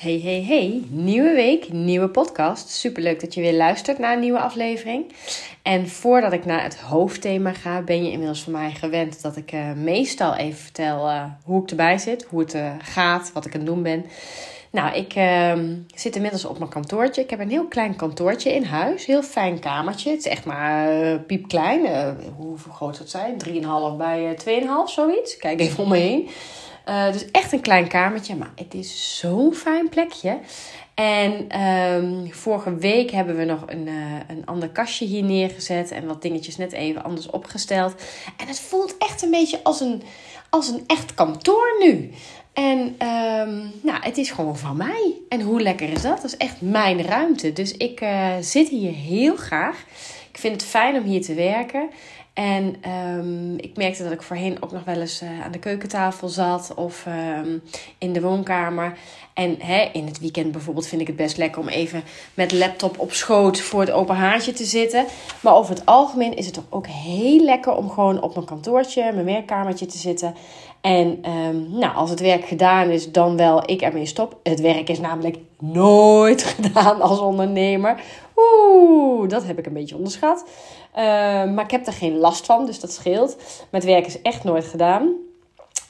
Hey, hey, hey. Nieuwe week, nieuwe podcast. Superleuk dat je weer luistert naar een nieuwe aflevering. En voordat ik naar het hoofdthema ga, ben je inmiddels van mij gewend dat ik uh, meestal even vertel uh, hoe ik erbij zit, hoe het uh, gaat, wat ik aan het doen ben. Nou, ik ehm, zit inmiddels op mijn kantoortje. Ik heb een heel klein kantoortje in huis. Heel fijn kamertje. Het is echt maar piepklein. hoe groot het zijn? 3,5 bij 2,5, zoiets. Kijk even om me heen. Uh, dus echt een klein kamertje, maar het is zo'n fijn plekje. En um, vorige week hebben we nog een, uh, een ander kastje hier neergezet en wat dingetjes net even anders opgesteld. En het voelt echt een beetje als een, als een echt kantoor nu. En um, nou, het is gewoon van mij. En hoe lekker is dat? Dat is echt mijn ruimte. Dus ik uh, zit hier heel graag. Ik vind het fijn om hier te werken. En um, ik merkte dat ik voorheen ook nog wel eens uh, aan de keukentafel zat of um, in de woonkamer. En hè, in het weekend bijvoorbeeld vind ik het best lekker om even met laptop op schoot voor het open haartje te zitten. Maar over het algemeen is het toch ook heel lekker om gewoon op mijn kantoortje, mijn werkkamertje te zitten. En um, nou, als het werk gedaan is, dan wel ik ermee stop. Het werk is namelijk nooit gedaan als ondernemer. Oeh, dat heb ik een beetje onderschat. Uh, maar ik heb er geen last van, dus dat scheelt. Met werk is echt nooit gedaan.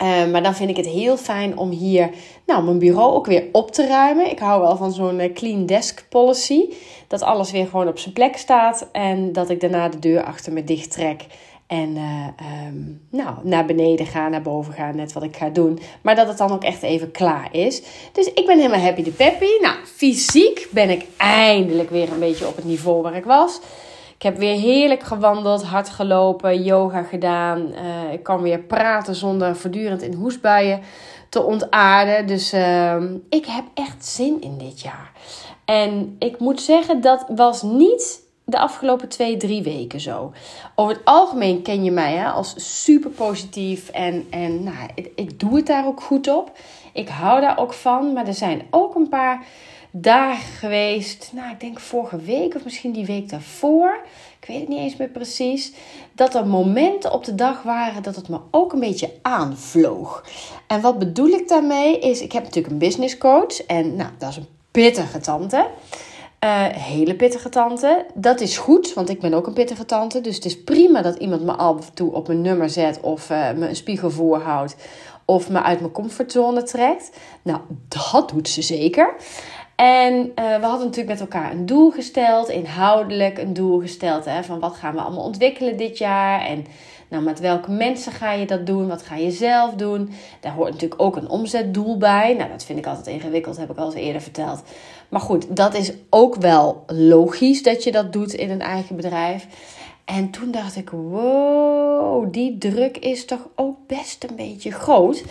Uh, maar dan vind ik het heel fijn om hier nou, mijn bureau ook weer op te ruimen. Ik hou wel van zo'n uh, clean desk policy. Dat alles weer gewoon op zijn plek staat. En dat ik daarna de deur achter me dicht trek. En uh, um, nou, naar beneden ga, naar boven ga, net wat ik ga doen. Maar dat het dan ook echt even klaar is. Dus ik ben helemaal happy de peppy. Nou, fysiek ben ik eindelijk weer een beetje op het niveau waar ik was. Ik heb weer heerlijk gewandeld, hard gelopen, yoga gedaan. Uh, ik kan weer praten zonder voortdurend in hoestbuien te ontaarden. Dus uh, ik heb echt zin in dit jaar. En ik moet zeggen, dat was niet de afgelopen twee, drie weken zo. Over het algemeen ken je mij hè, als super positief en, en nou, ik doe het daar ook goed op. Ik hou daar ook van, maar er zijn ook een paar dagen geweest. Nou, ik denk vorige week of misschien die week daarvoor. Ik weet het niet eens meer precies. Dat er momenten op de dag waren dat het me ook een beetje aanvloog. En wat bedoel ik daarmee is, ik heb natuurlijk een business coach. En nou, dat is een pittige tante. Uh, hele pittige tante. Dat is goed, want ik ben ook een pittige tante. Dus het is prima dat iemand me af en toe op mijn nummer zet of uh, me een spiegel voorhoudt of me uit mijn comfortzone trekt. Nou, dat doet ze zeker. En uh, we hadden natuurlijk met elkaar een doel gesteld, inhoudelijk een doel gesteld. Hè, van wat gaan we allemaal ontwikkelen dit jaar? En nou, met welke mensen ga je dat doen? Wat ga je zelf doen? Daar hoort natuurlijk ook een omzetdoel bij. Nou, dat vind ik altijd ingewikkeld, heb ik al eens eerder verteld. Maar goed, dat is ook wel logisch dat je dat doet in een eigen bedrijf. En toen dacht ik, wow, die druk is toch ook best een beetje groot.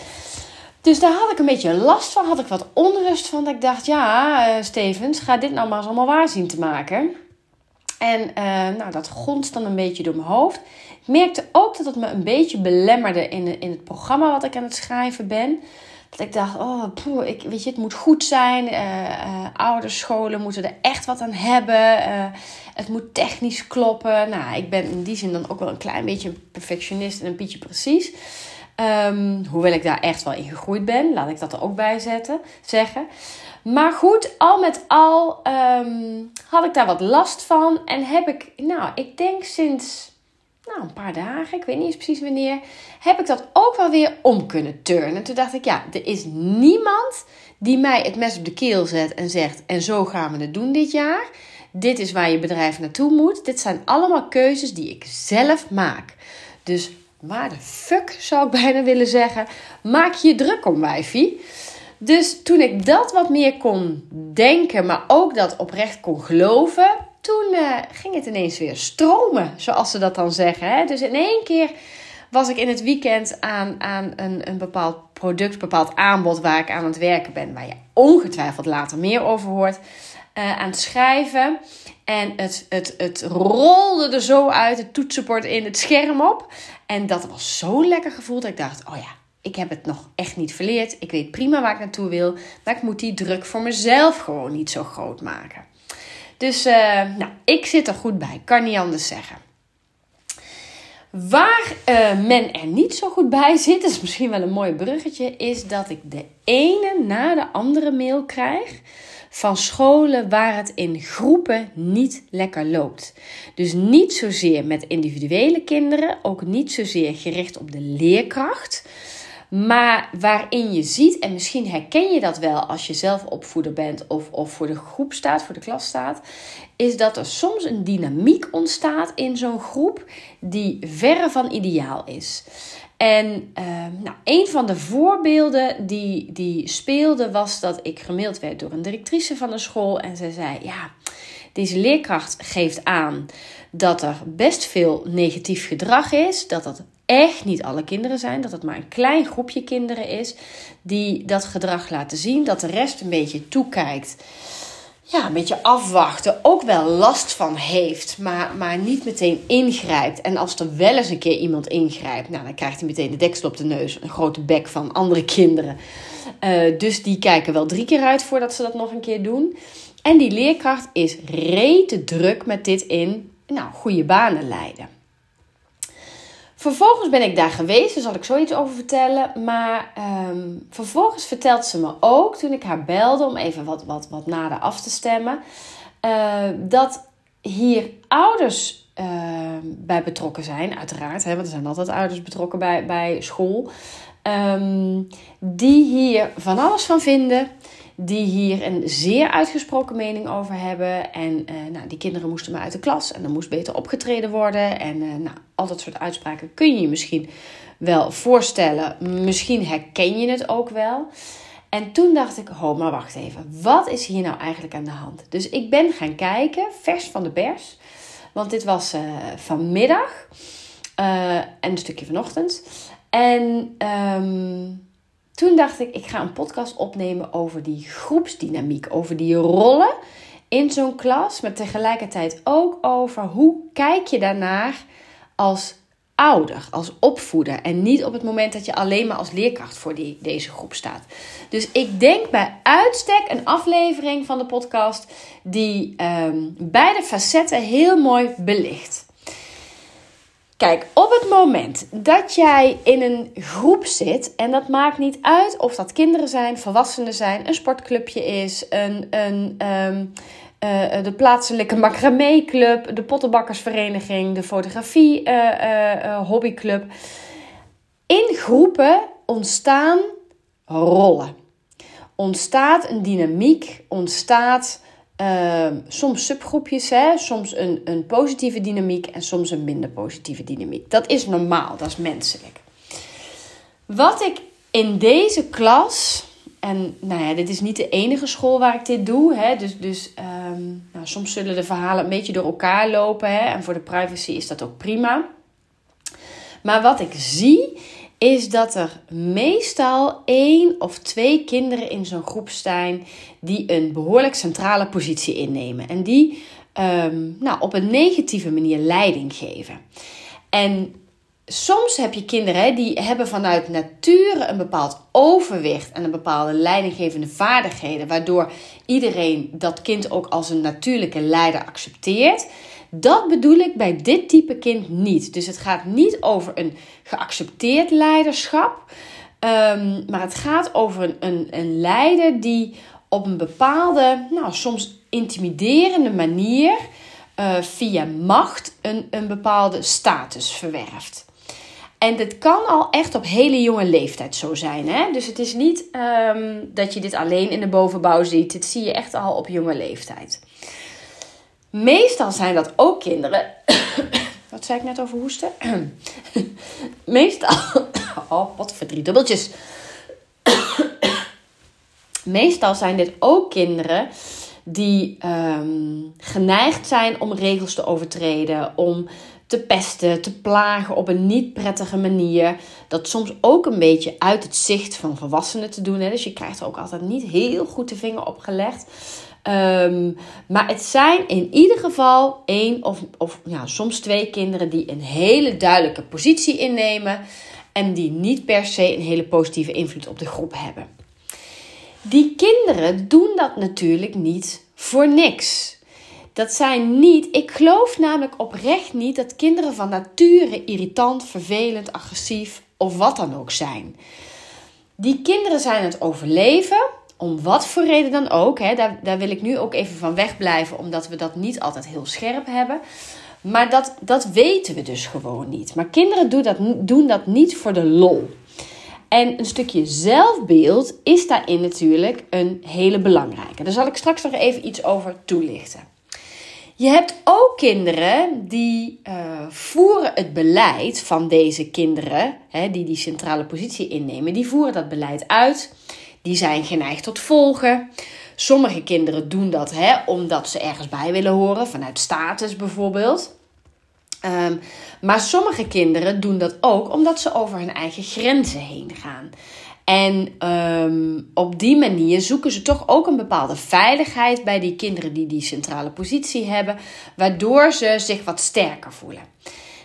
Dus daar had ik een beetje last van, had ik wat onrust van. Dat ik dacht, ja, uh, Stevens, ga dit nou maar eens allemaal waar zien te maken. En uh, nou, dat gonst dan een beetje door mijn hoofd. Ik merkte ook dat het me een beetje belemmerde in, in het programma wat ik aan het schrijven ben. Dat ik dacht, oh, poeh, ik, weet je, het moet goed zijn. Uh, ouderscholen moeten er echt wat aan hebben. Het moet technisch kloppen. Nou, ik ben in die zin dan ook wel een klein beetje een perfectionist en een beetje precies. Um, hoewel ik daar echt wel in gegroeid ben. Laat ik dat er ook bij zetten, zeggen. Maar goed, al met al um, had ik daar wat last van. En heb ik, nou, ik denk sinds nou, een paar dagen, ik weet niet eens precies wanneer, heb ik dat ook wel weer om kunnen turnen. En toen dacht ik, ja, er is niemand die mij het mes op de keel zet en zegt: en zo gaan we het doen dit jaar. Dit is waar je bedrijf naartoe moet. Dit zijn allemaal keuzes die ik zelf maak. Dus waar de fuck zou ik bijna willen zeggen, maak je druk om, wijfie. Dus toen ik dat wat meer kon denken, maar ook dat oprecht kon geloven, toen uh, ging het ineens weer stromen, zoals ze dat dan zeggen. Hè? Dus in één keer was ik in het weekend aan, aan een, een bepaald product, een bepaald aanbod waar ik aan het werken ben, waar je ongetwijfeld later meer over hoort, uh, aan het schrijven. En het, het, het rolde er zo uit, het toetsenbord in het scherm op. En dat was zo'n lekker gevoel dat ik dacht, oh ja, ik heb het nog echt niet verleerd. Ik weet prima waar ik naartoe wil. Maar ik moet die druk voor mezelf gewoon niet zo groot maken. Dus uh, nou, ik zit er goed bij. Kan niet anders zeggen. Waar uh, men er niet zo goed bij zit, is misschien wel een mooi bruggetje, is dat ik de ene na de andere mail krijg van scholen waar het in groepen niet lekker loopt. Dus niet zozeer met individuele kinderen, ook niet zozeer gericht op de leerkracht. Maar waarin je ziet, en misschien herken je dat wel als je zelf opvoeder bent of, of voor de groep staat, voor de klas staat, is dat er soms een dynamiek ontstaat in zo'n groep die verre van ideaal is. En uh, nou, een van de voorbeelden die, die speelde was dat ik gemaild werd door een directrice van de school. En ze zei: Ja, deze leerkracht geeft aan dat er best veel negatief gedrag is. Dat dat echt niet alle kinderen zijn. Dat het maar een klein groepje kinderen is die dat gedrag laten zien. Dat de rest een beetje toekijkt ja, een beetje afwachten, ook wel last van heeft, maar, maar niet meteen ingrijpt. En als er wel eens een keer iemand ingrijpt, nou, dan krijgt hij meteen de deksel op de neus, een grote bek van andere kinderen. Uh, dus die kijken wel drie keer uit voordat ze dat nog een keer doen. En die leerkracht is rete druk met dit in nou, goede banen leiden. Vervolgens ben ik daar geweest, daar zal ik zoiets over vertellen. Maar um, vervolgens vertelt ze me ook, toen ik haar belde om even wat, wat, wat nader af te stemmen, uh, dat hier ouders uh, bij betrokken zijn, uiteraard. Hè, want er zijn altijd ouders betrokken bij, bij school. Um, die hier van alles van vinden die hier een zeer uitgesproken mening over hebben. En uh, nou, die kinderen moesten maar uit de klas en er moest beter opgetreden worden. En uh, nou, al dat soort uitspraken kun je je misschien wel voorstellen. Misschien herken je het ook wel. En toen dacht ik, ho, maar wacht even. Wat is hier nou eigenlijk aan de hand? Dus ik ben gaan kijken, vers van de pers. Want dit was uh, vanmiddag en een stukje vanochtend. En... Um, toen dacht ik, ik ga een podcast opnemen over die groepsdynamiek, over die rollen in zo'n klas, maar tegelijkertijd ook over hoe kijk je daarnaar als ouder, als opvoeder en niet op het moment dat je alleen maar als leerkracht voor die, deze groep staat. Dus ik denk bij uitstek een aflevering van de podcast die um, beide facetten heel mooi belicht. Kijk, op het moment dat jij in een groep zit, en dat maakt niet uit of dat kinderen zijn, volwassenen zijn, een sportclubje is, een, een, um, uh, de plaatselijke macramé-club, de pottenbakkersvereniging, de fotografie-hobbyclub. Uh, in groepen ontstaan rollen. Ontstaat een dynamiek, ontstaat Ehm, soms subgroepjes, hè? soms een, een positieve dynamiek en soms een minder positieve dynamiek. Dat is normaal, dat is menselijk. Wat ik in deze klas, en nou ja, dit is niet de enige school waar ik dit doe, hè? dus, dus ehm, nou, soms zullen de verhalen een beetje door elkaar lopen hè? en voor de privacy is dat ook prima. Maar wat ik zie is dat er meestal één of twee kinderen in zo'n groep zijn die een behoorlijk centrale positie innemen en die um, nou, op een negatieve manier leiding geven. En soms heb je kinderen die hebben vanuit nature een bepaald overwicht en een bepaalde leidinggevende vaardigheden, waardoor iedereen dat kind ook als een natuurlijke leider accepteert. Dat bedoel ik bij dit type kind niet. Dus het gaat niet over een geaccepteerd leiderschap. Um, maar het gaat over een, een, een leider die op een bepaalde, nou soms intimiderende manier uh, via macht een, een bepaalde status verwerft. En dit kan al echt op hele jonge leeftijd zo zijn. Hè? Dus het is niet um, dat je dit alleen in de bovenbouw ziet. Dit zie je echt al op jonge leeftijd. Meestal zijn dat ook kinderen. Wat zei ik net over hoesten? Meestal. Oh, wat voor drie dubbeltjes. Meestal zijn dit ook kinderen die um, geneigd zijn om regels te overtreden, om te pesten, te plagen op een niet prettige manier. Dat soms ook een beetje uit het zicht van volwassenen te doen. Hè? Dus je krijgt er ook altijd niet heel goed de vinger op gelegd. Um, maar het zijn in ieder geval één of, of ja, soms twee kinderen die een hele duidelijke positie innemen. En die niet per se een hele positieve invloed op de groep hebben. Die kinderen doen dat natuurlijk niet voor niks. Dat zijn niet, ik geloof namelijk oprecht niet dat kinderen van nature irritant, vervelend, agressief of wat dan ook zijn. Die kinderen zijn het overleven, om wat voor reden dan ook. Hè, daar, daar wil ik nu ook even van wegblijven, omdat we dat niet altijd heel scherp hebben. Maar dat, dat weten we dus gewoon niet. Maar kinderen doen dat, doen dat niet voor de lol. En een stukje zelfbeeld is daarin natuurlijk een hele belangrijke. Daar zal ik straks nog even iets over toelichten. Je hebt ook kinderen die uh, voeren het beleid van deze kinderen, hè, die die centrale positie innemen, die voeren dat beleid uit. Die zijn geneigd tot volgen. Sommige kinderen doen dat hè, omdat ze ergens bij willen horen, vanuit status bijvoorbeeld. Ehm, maar sommige kinderen doen dat ook omdat ze over hun eigen grenzen heen gaan. En ehm, op die manier zoeken ze toch ook een bepaalde veiligheid bij die kinderen die die centrale positie hebben, waardoor ze zich wat sterker voelen.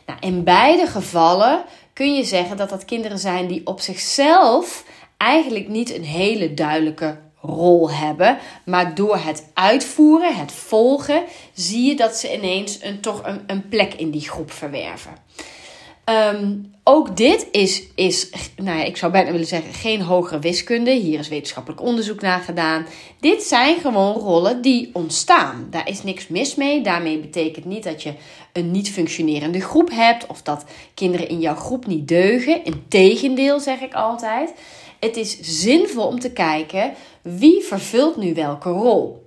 Nou, in beide gevallen kun je zeggen dat dat kinderen zijn die op zichzelf eigenlijk niet een hele duidelijke rol hebben. Maar door het uitvoeren, het volgen, zie je dat ze ineens een, toch een, een plek in die groep verwerven. Ehm, ook dit is, is nou ja, ik zou bijna willen zeggen, geen hogere wiskunde. Hier is wetenschappelijk onderzoek naar gedaan. Dit zijn gewoon rollen die ontstaan. Daar is niks mis mee. Daarmee betekent niet dat je een niet functionerende groep hebt of dat kinderen in jouw groep niet deugen. Integendeel, zeg ik altijd. Het is zinvol om te kijken wie vervult nu welke rol.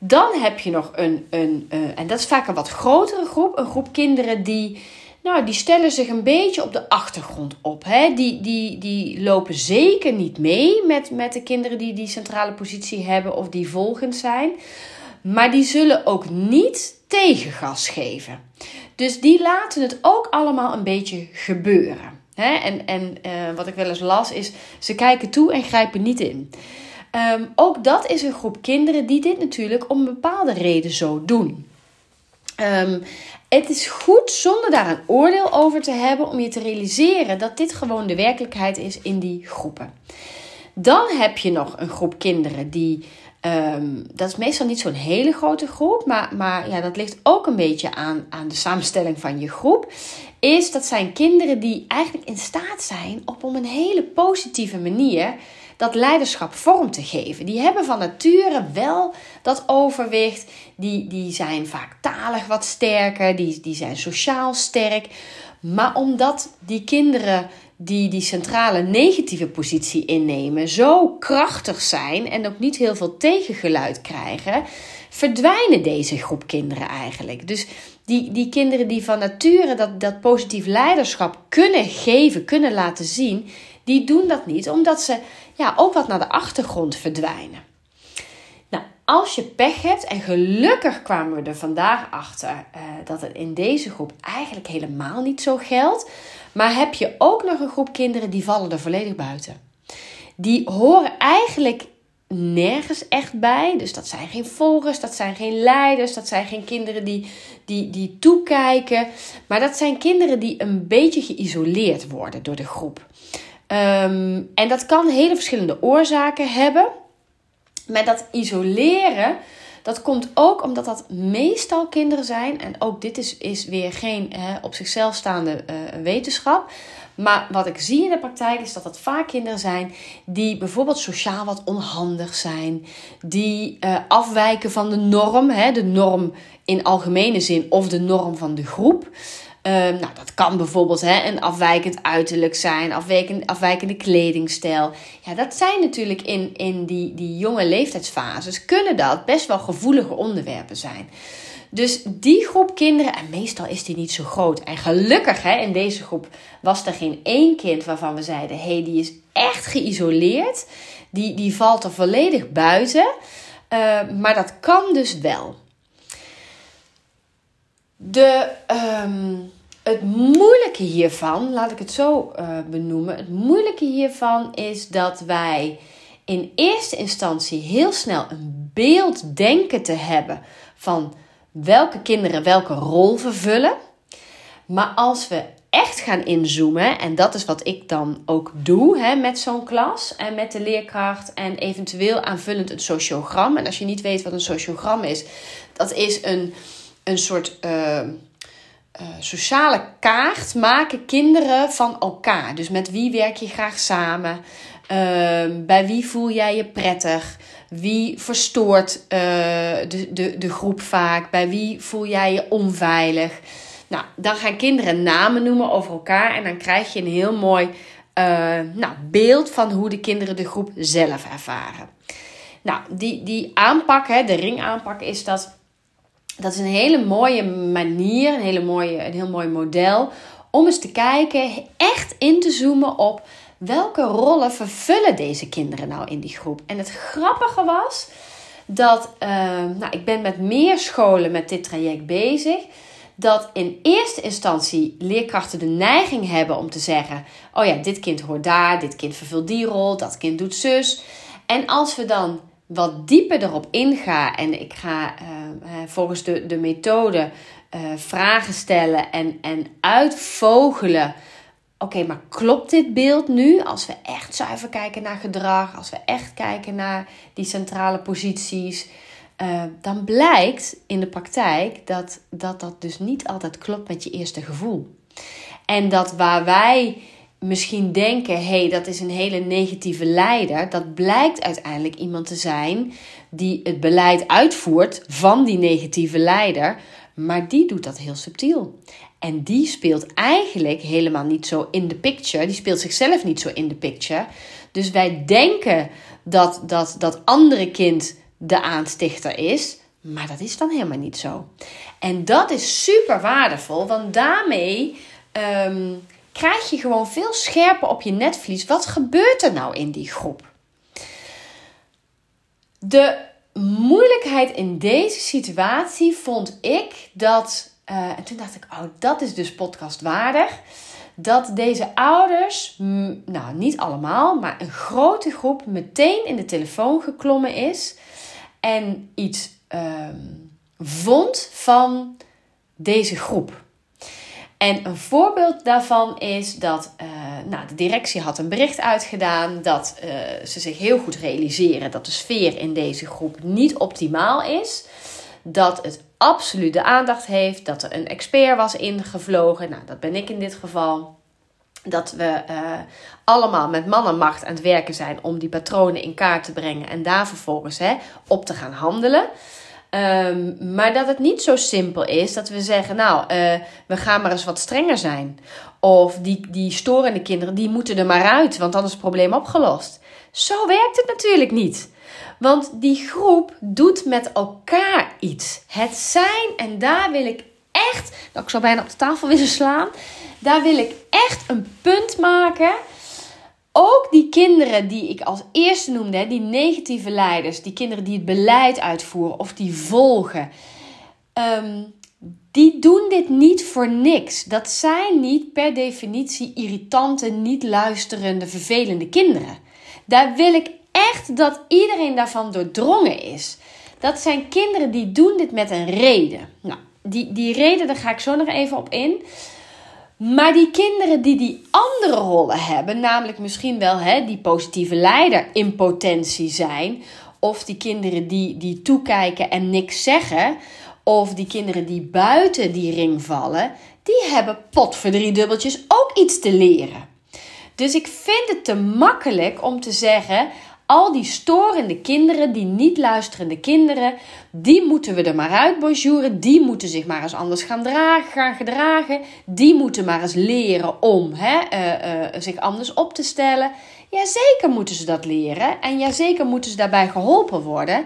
Dan heb je nog een, een uh, en dat is vaak een wat grotere groep, een groep kinderen die, nou, die stellen zich een beetje op de achtergrond op. Hè? Die, die, die lopen zeker niet mee met, met de kinderen die die centrale positie hebben of die volgend zijn. Maar die zullen ook niet tegengas geven. Dus die laten het ook allemaal een beetje gebeuren. Hè? En, en uh, wat ik wel eens las is, ze kijken toe en grijpen niet in. Um, ook dat is een groep kinderen die dit natuurlijk om een bepaalde reden zo doen. Um, het is goed zonder daar een oordeel over te hebben om je te realiseren dat dit gewoon de werkelijkheid is in die groepen. Dan heb je nog een groep kinderen die. Um, dat is meestal niet zo'n hele grote groep, maar, maar ja, dat ligt ook een beetje aan, aan de samenstelling van je groep. Is dat zijn kinderen die eigenlijk in staat zijn op een hele positieve manier dat leiderschap vorm te geven. Die hebben van nature wel dat overwicht. Die, die zijn vaak talig wat sterker. Die, die zijn sociaal sterk. Maar omdat die kinderen die die centrale negatieve positie innemen zo krachtig zijn en ook niet heel veel tegengeluid krijgen, verdwijnen deze groep kinderen eigenlijk. Dus die, die kinderen die van nature dat, dat positief leiderschap kunnen geven, kunnen laten zien, die doen dat niet omdat ze ja, ook wat naar de achtergrond verdwijnen. Nou, als je pech hebt, en gelukkig kwamen we er vandaag achter uh, dat het in deze groep eigenlijk helemaal niet zo geldt. Maar heb je ook nog een groep kinderen die vallen er volledig buiten. Die horen eigenlijk nergens echt bij. Dus dat zijn geen volgers, dat zijn geen leiders, dat zijn geen kinderen die, die, die toekijken. Maar dat zijn kinderen die een beetje geïsoleerd worden door de groep. Um, en dat kan hele verschillende oorzaken hebben. Maar dat isoleren, dat komt ook omdat dat meestal kinderen zijn. En ook dit is, is weer geen hè, op zichzelf staande uh, wetenschap. Maar wat ik zie in de praktijk is dat het vaak kinderen zijn die bijvoorbeeld sociaal wat onhandig zijn, die uh, afwijken van de norm, hè, de norm in algemene zin of de norm van de groep. Um, nou, dat kan bijvoorbeeld hè, een afwijkend uiterlijk zijn, afwijkend, afwijkende kledingstijl. Ja, dat zijn natuurlijk in, in die, die jonge leeftijdsfases, kunnen dat best wel gevoelige onderwerpen zijn. Dus die groep kinderen, en meestal is die niet zo groot. En gelukkig hè, in deze groep was er geen één kind waarvan we zeiden: hé, hey, die is echt geïsoleerd. Die, die valt er volledig buiten. Uh, maar dat kan dus wel. De, um, het moeilijke hiervan, laat ik het zo uh, benoemen. Het moeilijke hiervan is dat wij in eerste instantie heel snel een beeld denken te hebben van welke kinderen welke rol vervullen. Maar als we echt gaan inzoomen, en dat is wat ik dan ook doe hè, met zo'n klas en met de leerkracht en eventueel aanvullend een sociogram. En als je niet weet wat een sociogram is, dat is een, een soort uh, uh, sociale kaart maken kinderen van elkaar. Dus met wie werk je graag samen? Uh, bij wie voel jij je prettig? Wie verstoort uh, de, de, de groep vaak? Bij wie voel jij je onveilig? Nou, dan gaan kinderen namen noemen over elkaar en dan krijg je een heel mooi nou, beeld van hoe de kinderen de groep zelf ervaren. Nou, die, die aanpak, hè, de ringaanpak, is dat, dat is een hele mooie manier, een, hele mooie, een heel mooi model om eens te kijken, echt in te zoomen op welke rollen vervullen deze kinderen nou in die groep. En het grappige was dat, uh, nou, ik ben met meer scholen met dit traject bezig dat in eerste instantie leerkrachten de neiging hebben om te zeggen: Oh ja, dit kind hoort daar, dit kind vervult die rol, dat kind doet zus. En als we dan wat dieper erop ingaan en ik ga uh, volgens de, de methode uh, vragen stellen en, en uitvogelen. Oké, maar klopt dit beeld nu? Als we echt zuiver kijken naar gedrag, als we echt kijken naar die centrale posities, dan blijkt in de praktijk dat, dat dat dus niet altijd klopt met je eerste gevoel. En dat waar wij misschien denken, hé, hey, dat is een hele negatieve leider, dat blijkt uiteindelijk iemand te zijn die het beleid uitvoert van die negatieve leider, maar die doet dat heel subtiel. En die speelt eigenlijk helemaal niet zo in de picture. Die speelt zichzelf niet zo in de picture. Dus wij denken dat dat, dat andere kind de aanstichter is. Maar dat is dan helemaal niet zo. En dat is super waardevol, want daarmee ehm, krijg je gewoon veel scherper op je netvlies. Wat gebeurt er nou in die groep? De moeilijkheid in deze situatie vond ik dat. Uh, en toen dacht ik, oh, dat is dus podcastwaardig. Dat deze ouders, nou niet allemaal, maar een grote groep meteen in de telefoon geklommen is en iets ehm, vond van deze groep. En een voorbeeld daarvan is dat uh, nou, de directie had een bericht uitgedaan dat uh, ze zich heel goed realiseren dat de sfeer in deze groep niet optimaal is. Dat het absoluut de aandacht heeft, dat er een expert was ingevlogen. Nou, dat ben ik in dit geval dat we uh, allemaal met mannenmacht aan het werken zijn om die patronen in kaart te brengen en daar vervolgens hè, op te gaan handelen. Um, maar dat het niet zo simpel is dat we zeggen, nou, uh, we gaan maar eens wat strenger zijn. Of die, die storende kinderen, die moeten er maar uit, want dan is het probleem opgelost. Zo werkt het natuurlijk niet. Want die groep doet met elkaar iets. Het zijn, en daar wil ik echt, nou, ik zou bijna op de tafel willen slaan. Daar wil ik echt een punt maken. Ook die kinderen die ik als eerste noemde, die negatieve leiders, die kinderen die het beleid uitvoeren of die volgen, ehm, die doen dit niet voor niks. Dat zijn niet per definitie irritante, niet luisterende, vervelende kinderen. Daar wil ik echt dat iedereen daarvan doordrongen is. Dat zijn kinderen die doen dit met een reden. Nou, die, die reden, daar ga ik zo nog even op in. Maar die kinderen die die andere rollen hebben, namelijk misschien wel hè, die positieve leider in potentie zijn, of die kinderen die, die toekijken en niks zeggen, of die kinderen die buiten die ring vallen, die hebben pot voor drie dubbeltjes ook iets te leren. Dus ik vind het te makkelijk om te zeggen: al die storende kinderen, die niet luisterende kinderen, die moeten we er maar uit bonjouren. Die moeten zich maar eens anders gaan, dragen, gaan gedragen. Die moeten maar eens leren om hè, uh, uh, zich anders op te stellen. Jazeker moeten ze dat leren en jazeker moeten ze daarbij geholpen worden.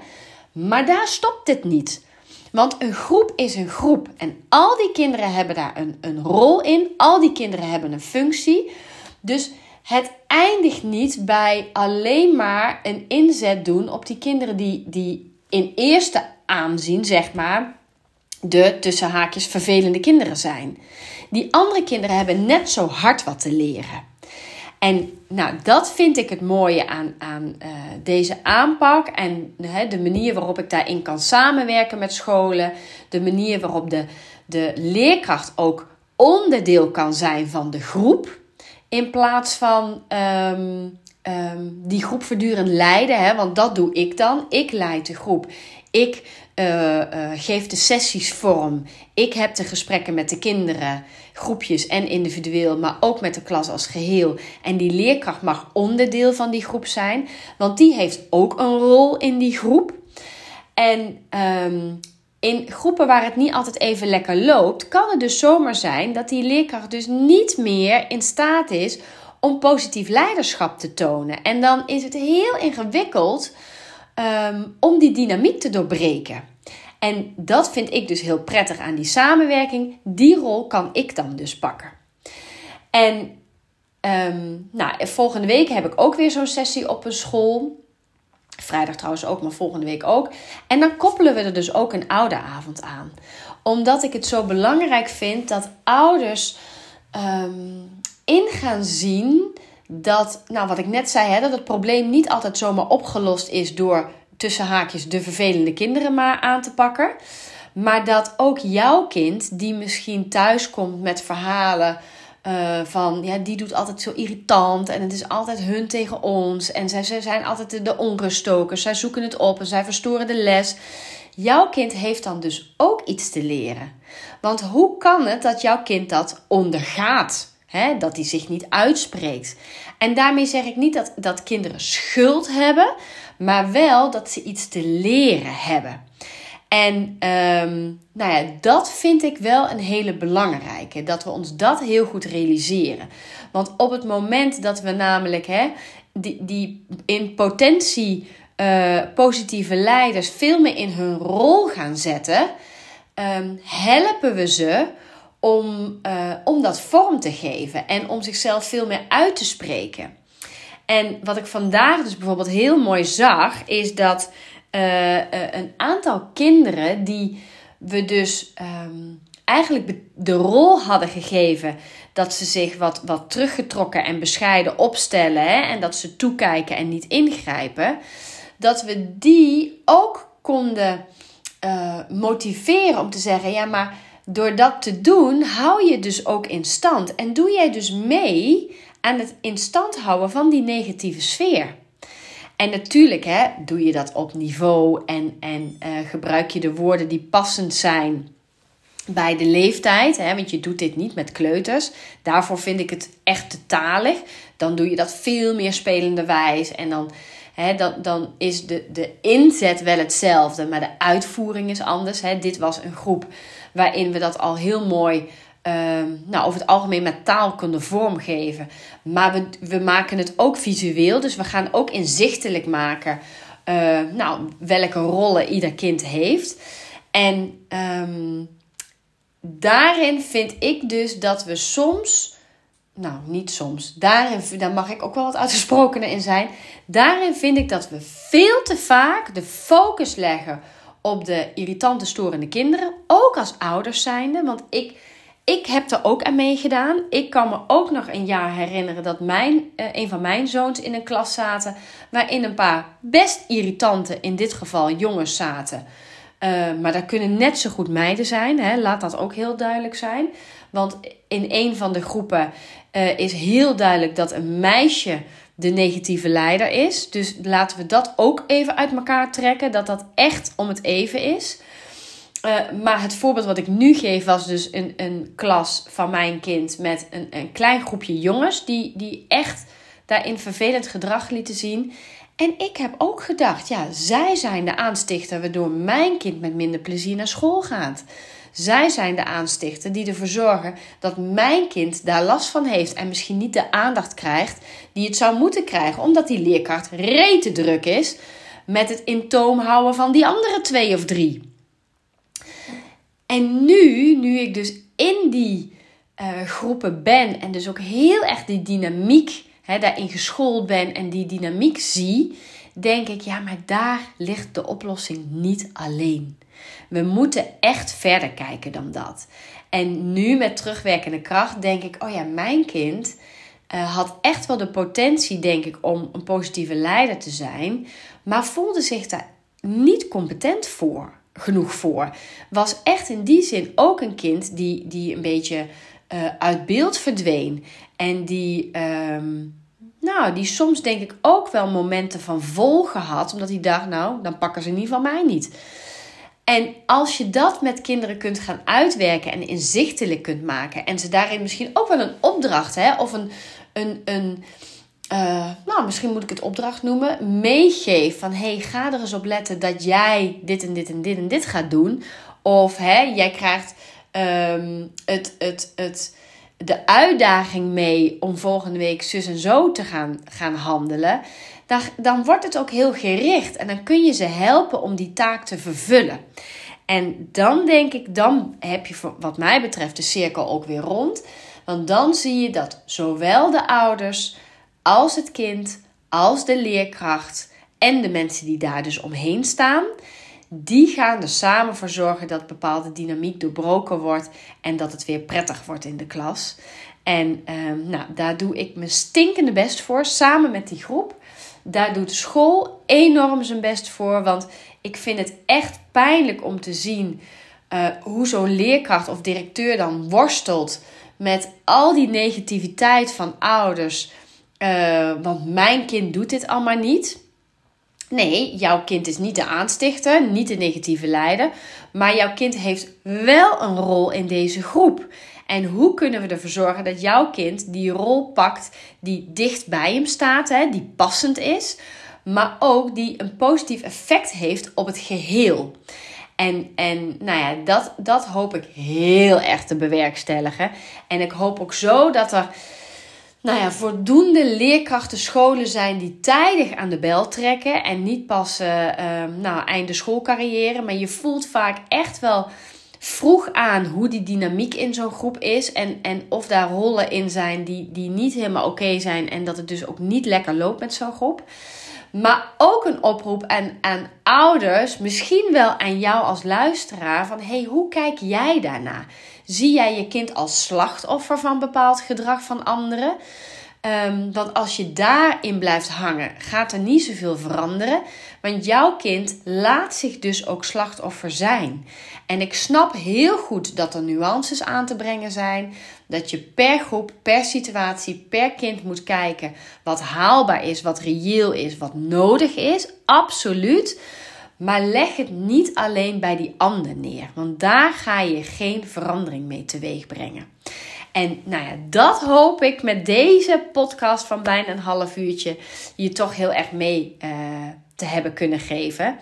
Maar daar stopt het niet. Want een groep is een groep en al die kinderen hebben daar een, een rol in. Al die kinderen hebben een functie. Dus het eindigt niet bij alleen maar een inzet doen op die kinderen die, die in eerste aanzien, zeg maar, de tussen haakjes vervelende kinderen zijn. Die andere kinderen hebben net zo hard wat te leren. En nou, dat vind ik het mooie aan, aan uh, deze aanpak en de manier waarop ik daarin kan samenwerken met scholen, de manier waarop de, de leerkracht ook onderdeel kan zijn van de groep. In plaats van ehm, ehm, die groep voortdurend leiden. Hè, want dat doe ik dan. Ik leid de groep. Ik uh, uh, geef de sessies vorm. Ik heb de gesprekken met de kinderen, groepjes en individueel, maar ook met de klas als geheel. En die leerkracht mag onderdeel van die groep zijn, want die heeft ook een rol in die groep. En um, in groepen waar het niet altijd even lekker loopt, kan het dus zomaar zijn dat die leerkracht dus niet meer in staat is om positief leiderschap te tonen. En dan is het heel ingewikkeld um, om die dynamiek te doorbreken. En dat vind ik dus heel prettig aan die samenwerking. Die rol kan ik dan dus pakken. En um, nou, volgende week heb ik ook weer zo'n sessie op een school. Vrijdag trouwens ook, maar volgende week ook. En dan koppelen we er dus ook een ouderavond aan. Omdat ik het zo belangrijk vind dat ouders um, in gaan zien dat, nou wat ik net zei, hè, dat het probleem niet altijd zomaar opgelost is door tussen haakjes de vervelende kinderen maar aan te pakken. Maar dat ook jouw kind, die misschien thuis komt met verhalen uh, van ja, die doet altijd zo irritant en het is altijd hun tegen ons en zij, zij zijn altijd de onruststokers, zij zoeken het op en zij verstoren de les. Jouw kind heeft dan dus ook iets te leren. Want hoe kan het dat jouw kind dat ondergaat? Dat hij zich niet uitspreekt. En daarmee zeg ik niet dat, dat kinderen schuld hebben, maar wel dat ze iets te leren hebben. En um, nou ja, dat vind ik wel een hele belangrijke. Dat we ons dat heel goed realiseren. Want op het moment dat we namelijk hè, die, die in potentie uh, positieve leiders veel meer in hun rol gaan zetten, um, helpen we ze om, uh, om dat vorm te geven en om zichzelf veel meer uit te spreken. En wat ik vandaag dus bijvoorbeeld heel mooi zag, is dat uh, een aantal kinderen die we dus um, eigenlijk de rol hadden gegeven dat ze zich wat, wat teruggetrokken en bescheiden opstellen hè, en dat ze toekijken en niet ingrijpen, dat we die ook konden uh, motiveren om te zeggen: ja, maar door dat te doen, hou je dus ook in stand en doe jij dus mee aan het in stand houden van die negatieve sfeer. En natuurlijk hè, doe je dat op niveau en, en uh, gebruik je de woorden die passend zijn bij de leeftijd. Hè, want je doet dit niet met kleuters. Daarvoor vind ik het echt te talig. Dan doe je dat veel meer spelende wijs. En dan, hè, dan, dan is de, de inzet wel hetzelfde, maar de uitvoering is anders. Hè. Dit was een groep waarin we dat al heel mooi uh, nou, over het algemeen met taal kunnen vormgeven. Maar we, we maken het ook visueel. Dus we gaan ook inzichtelijk maken uh, nou, welke rollen ieder kind heeft. En um, daarin vind ik dus dat we soms. Nou, niet soms. Daarin, daar mag ik ook wel wat uitgesprokener in zijn. Daarin vind ik dat we veel te vaak de focus leggen op de irritante, storende kinderen. Ook als ouders zijnde. Want ik ik heb er ook aan meegedaan. Ik kan me ook nog een jaar herinneren dat mijn, uh, een van mijn zoons in een klas zaten. Waarin een paar best irritante, in dit geval jongens zaten. Uh, maar daar kunnen net zo goed meiden zijn. Hè? Laat dat ook heel duidelijk zijn. Want in een van de groepen uh, is heel duidelijk dat een meisje de negatieve leider is. Dus laten we dat ook even uit elkaar trekken. Dat dat echt om het even is. Uh, maar het voorbeeld wat ik nu geef was dus een, een klas van mijn kind met een, een klein groepje jongens die, die echt daarin vervelend gedrag lieten zien. En ik heb ook gedacht, ja, zij zijn de aanstichter waardoor mijn kind met minder plezier naar school gaat. Zij zijn de aanstichter die ervoor zorgen dat mijn kind daar last van heeft en misschien niet de aandacht krijgt die het zou moeten krijgen, omdat die leerkracht rete druk is met het in toom houden van die andere twee of drie. En nu, nu ik dus in die uh, groepen ben en dus ook heel erg die dynamiek hè, daarin geschoold ben en die dynamiek zie, denk ik, ja, maar daar ligt de oplossing niet alleen. We moeten echt verder kijken dan dat. En nu met terugwerkende kracht denk ik, oh ja, mijn kind uh, had echt wel de potentie, denk ik, om een positieve leider te zijn, maar voelde zich daar niet competent voor genoeg voor. Was echt in die zin ook een kind die, die een beetje uit beeld verdween. En die, ehm, nou, die soms denk ik ook wel momenten van volgen had. Omdat hij dacht, nou, dan pakken ze ieder geval mij niet. En als je dat met kinderen kunt gaan uitwerken en inzichtelijk kunt maken. En ze daarin misschien ook wel een opdracht hè, of een, een, een uh, nou, misschien moet ik het opdracht noemen, meegeef van hey, ga er eens op letten dat jij dit en dit en dit en dit gaat doen. Of hè, jij krijgt um, het, het, het, de uitdaging mee om volgende week zus en zo te gaan, gaan handelen. Dan, dan wordt het ook heel gericht en dan kun je ze helpen om die taak te vervullen. En dan denk ik, dan heb je wat mij betreft de cirkel ook weer rond. Want dan zie je dat zowel de ouders als het kind, als de leerkracht en de mensen die daar dus omheen staan, die gaan er samen voor zorgen dat bepaalde dynamiek doorbroken wordt en dat het weer prettig wordt in de klas. En ehm, nou, daar doe ik mijn stinkende best voor, samen met die groep. Daar doet school enorm zijn best voor, want ik vind het echt pijnlijk om te zien uh, hoe zo'n leerkracht of directeur dan worstelt met al die negativiteit van ouders uh, want mijn kind doet dit allemaal niet. Nee, jouw kind is niet de aanstichter, niet de negatieve leider. Maar jouw kind heeft wel een rol in deze groep. En hoe kunnen we ervoor zorgen dat jouw kind die rol pakt die dicht bij hem staat, hè, die passend is, maar ook die een positief effect heeft op het geheel? En, en nou ja, dat, dat hoop ik heel erg te bewerkstelligen. En ik hoop ook zo dat er nou ja, voldoende leerkrachten scholen zijn die tijdig aan de bel trekken. En niet pas uh, nou, einde schoolcarrière. Maar je voelt vaak echt wel vroeg aan hoe die dynamiek in zo'n groep is. En, en of daar rollen in zijn die, die niet helemaal oké zijn. En dat het dus ook niet lekker loopt met zo'n groep. Maar ook een oproep aan, aan ouders, misschien wel aan jou als luisteraar, van hey, hoe kijk jij daarna? Zie jij je kind als slachtoffer van bepaald gedrag van anderen? Um, want als je daarin blijft hangen, gaat er niet zoveel veranderen. Want jouw kind laat zich dus ook slachtoffer zijn. En ik snap heel goed dat er nuances aan te brengen zijn. Dat je per groep, per situatie, per kind moet kijken wat haalbaar is, wat reëel is, wat nodig is. Absoluut. Maar leg het niet alleen bij die ander neer, want daar ga je geen verandering mee teweeg brengen. En nou ja, dat hoop ik met deze podcast van bijna een half uurtje je toch heel erg mee uh, te hebben kunnen geven.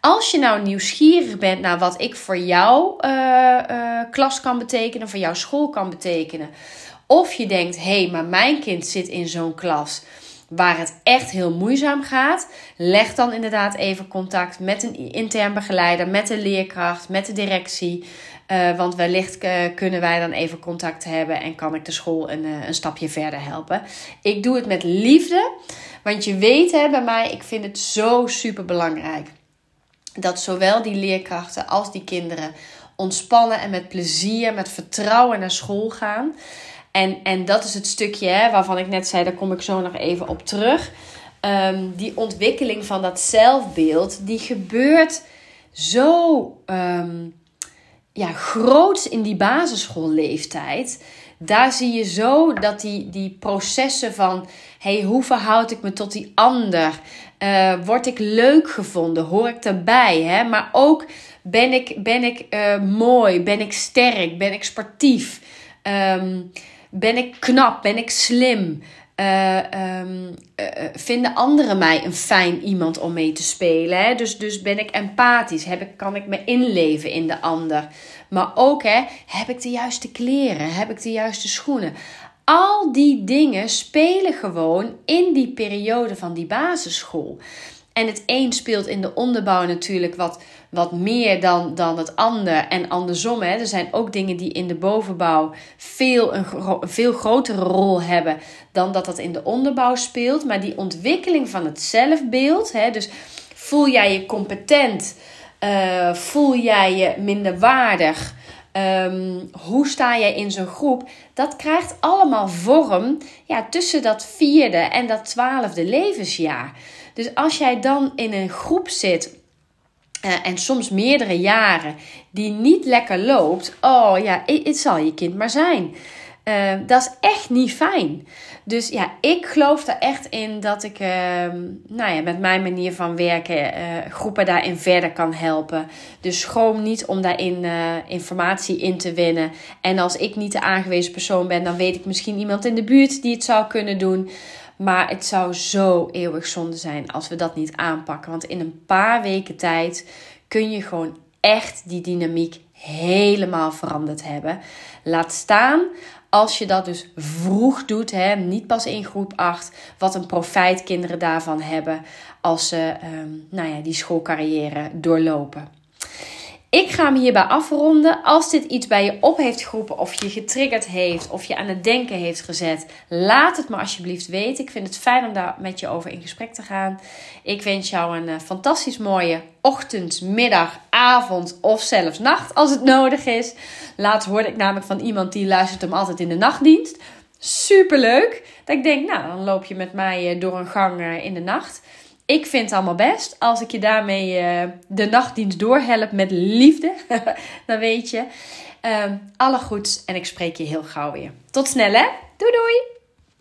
Als je nou nieuwsgierig bent naar wat ik voor jouw uh, uh, klas kan betekenen, voor jouw school kan betekenen. Of je denkt, hé, hey, maar mijn kind zit in zo'n klas waar het echt heel moeizaam gaat, leg dan inderdaad even contact met een intern begeleider, met de leerkracht, met de directie. Uh, want wellicht uh, kunnen wij dan even contact hebben en kan ik de school een, uh, een stapje verder helpen. Ik doe het met liefde, want je weet hè, bij mij, ik vind het zo super belangrijk dat zowel die leerkrachten als die kinderen ontspannen en met plezier, met vertrouwen naar school gaan. En, en dat is het stukje hè, waarvan ik net zei, daar kom ik zo nog even op terug. Um, die ontwikkeling van dat zelfbeeld, die gebeurt zo um, ja, groots in die basisschoolleeftijd. Daar zie je zo dat die, die processen van hey, hoe verhoud ik me tot die ander? Uh, word ik leuk gevonden? Hoor ik erbij? Hè? Maar ook ben ik, ben ik uh, mooi? Ben ik sterk? Ben ik sportief? Um, ben ik knap? Ben ik slim? Uh, um, uh, vinden anderen mij een fijn iemand om mee te spelen? Hè? Dus, dus ben ik empathisch? Heb ik, kan ik me inleven in de ander? Maar ook, hè, heb ik de juiste kleren? Heb ik de juiste schoenen? Al die dingen spelen gewoon in die periode van die basisschool. En het een speelt in de onderbouw natuurlijk wat, wat meer dan, dan het ander. En andersom, hè, er zijn ook dingen die in de bovenbouw veel, een, veel grotere rol hebben dan dat dat in de onderbouw speelt. Maar die ontwikkeling van het zelfbeeld, hè, dus voel jij je competent, uh, voel jij je minderwaardig, um, hoe sta jij in zo'n groep? Dat krijgt allemaal vorm ja, tussen dat vierde en dat twaalfde levensjaar. Dus als jij dan in een groep zit uh, en soms meerdere jaren die niet lekker loopt, oh ja, het zal je kind maar zijn. Uh, dat is echt niet fijn. Dus ja, ik geloof er echt in dat ik uh, nou ja, met mijn manier van werken uh, groepen daarin verder kan helpen. Dus schroom niet om daarin informatie in te winnen. En als ik niet de aangewezen persoon ben, dan weet ik misschien iemand in de buurt die het zou kunnen doen. Maar het zou zo eeuwig zonde zijn als we dat niet aanpakken. Want in een paar weken tijd kun je gewoon echt die dynamiek helemaal veranderd hebben. Laat staan als je dat dus vroeg doet, hè, niet pas in groep 8, wat een profijt kinderen daarvan hebben als ze um, nou ja, die schoolcarrière doorlopen. Ik ga hem hierbij afronden. Als dit iets bij je op heeft geroepen, of je getriggerd heeft, of je aan het denken heeft gezet, laat het me alsjeblieft weten. Ik vind het fijn om daar met je over in gesprek te gaan. Ik wens jou een uh, fantastisch mooie ochtend, middag, avond of zelfs nacht als het nodig is. Laatst hoorde ik namelijk van iemand die luistert hem altijd in de nachtdienst. Superleuk. Dat ik denk, nou, dan loop je met mij eh, door een gang uh, in de nacht. Ik vind het allemaal best. Als ik je daarmee uh, de nachtdienst doorhelp met liefde, dan weet je. Uh, alle goeds en ik spreek je heel gauw weer. Tot snel hè. Doei doei.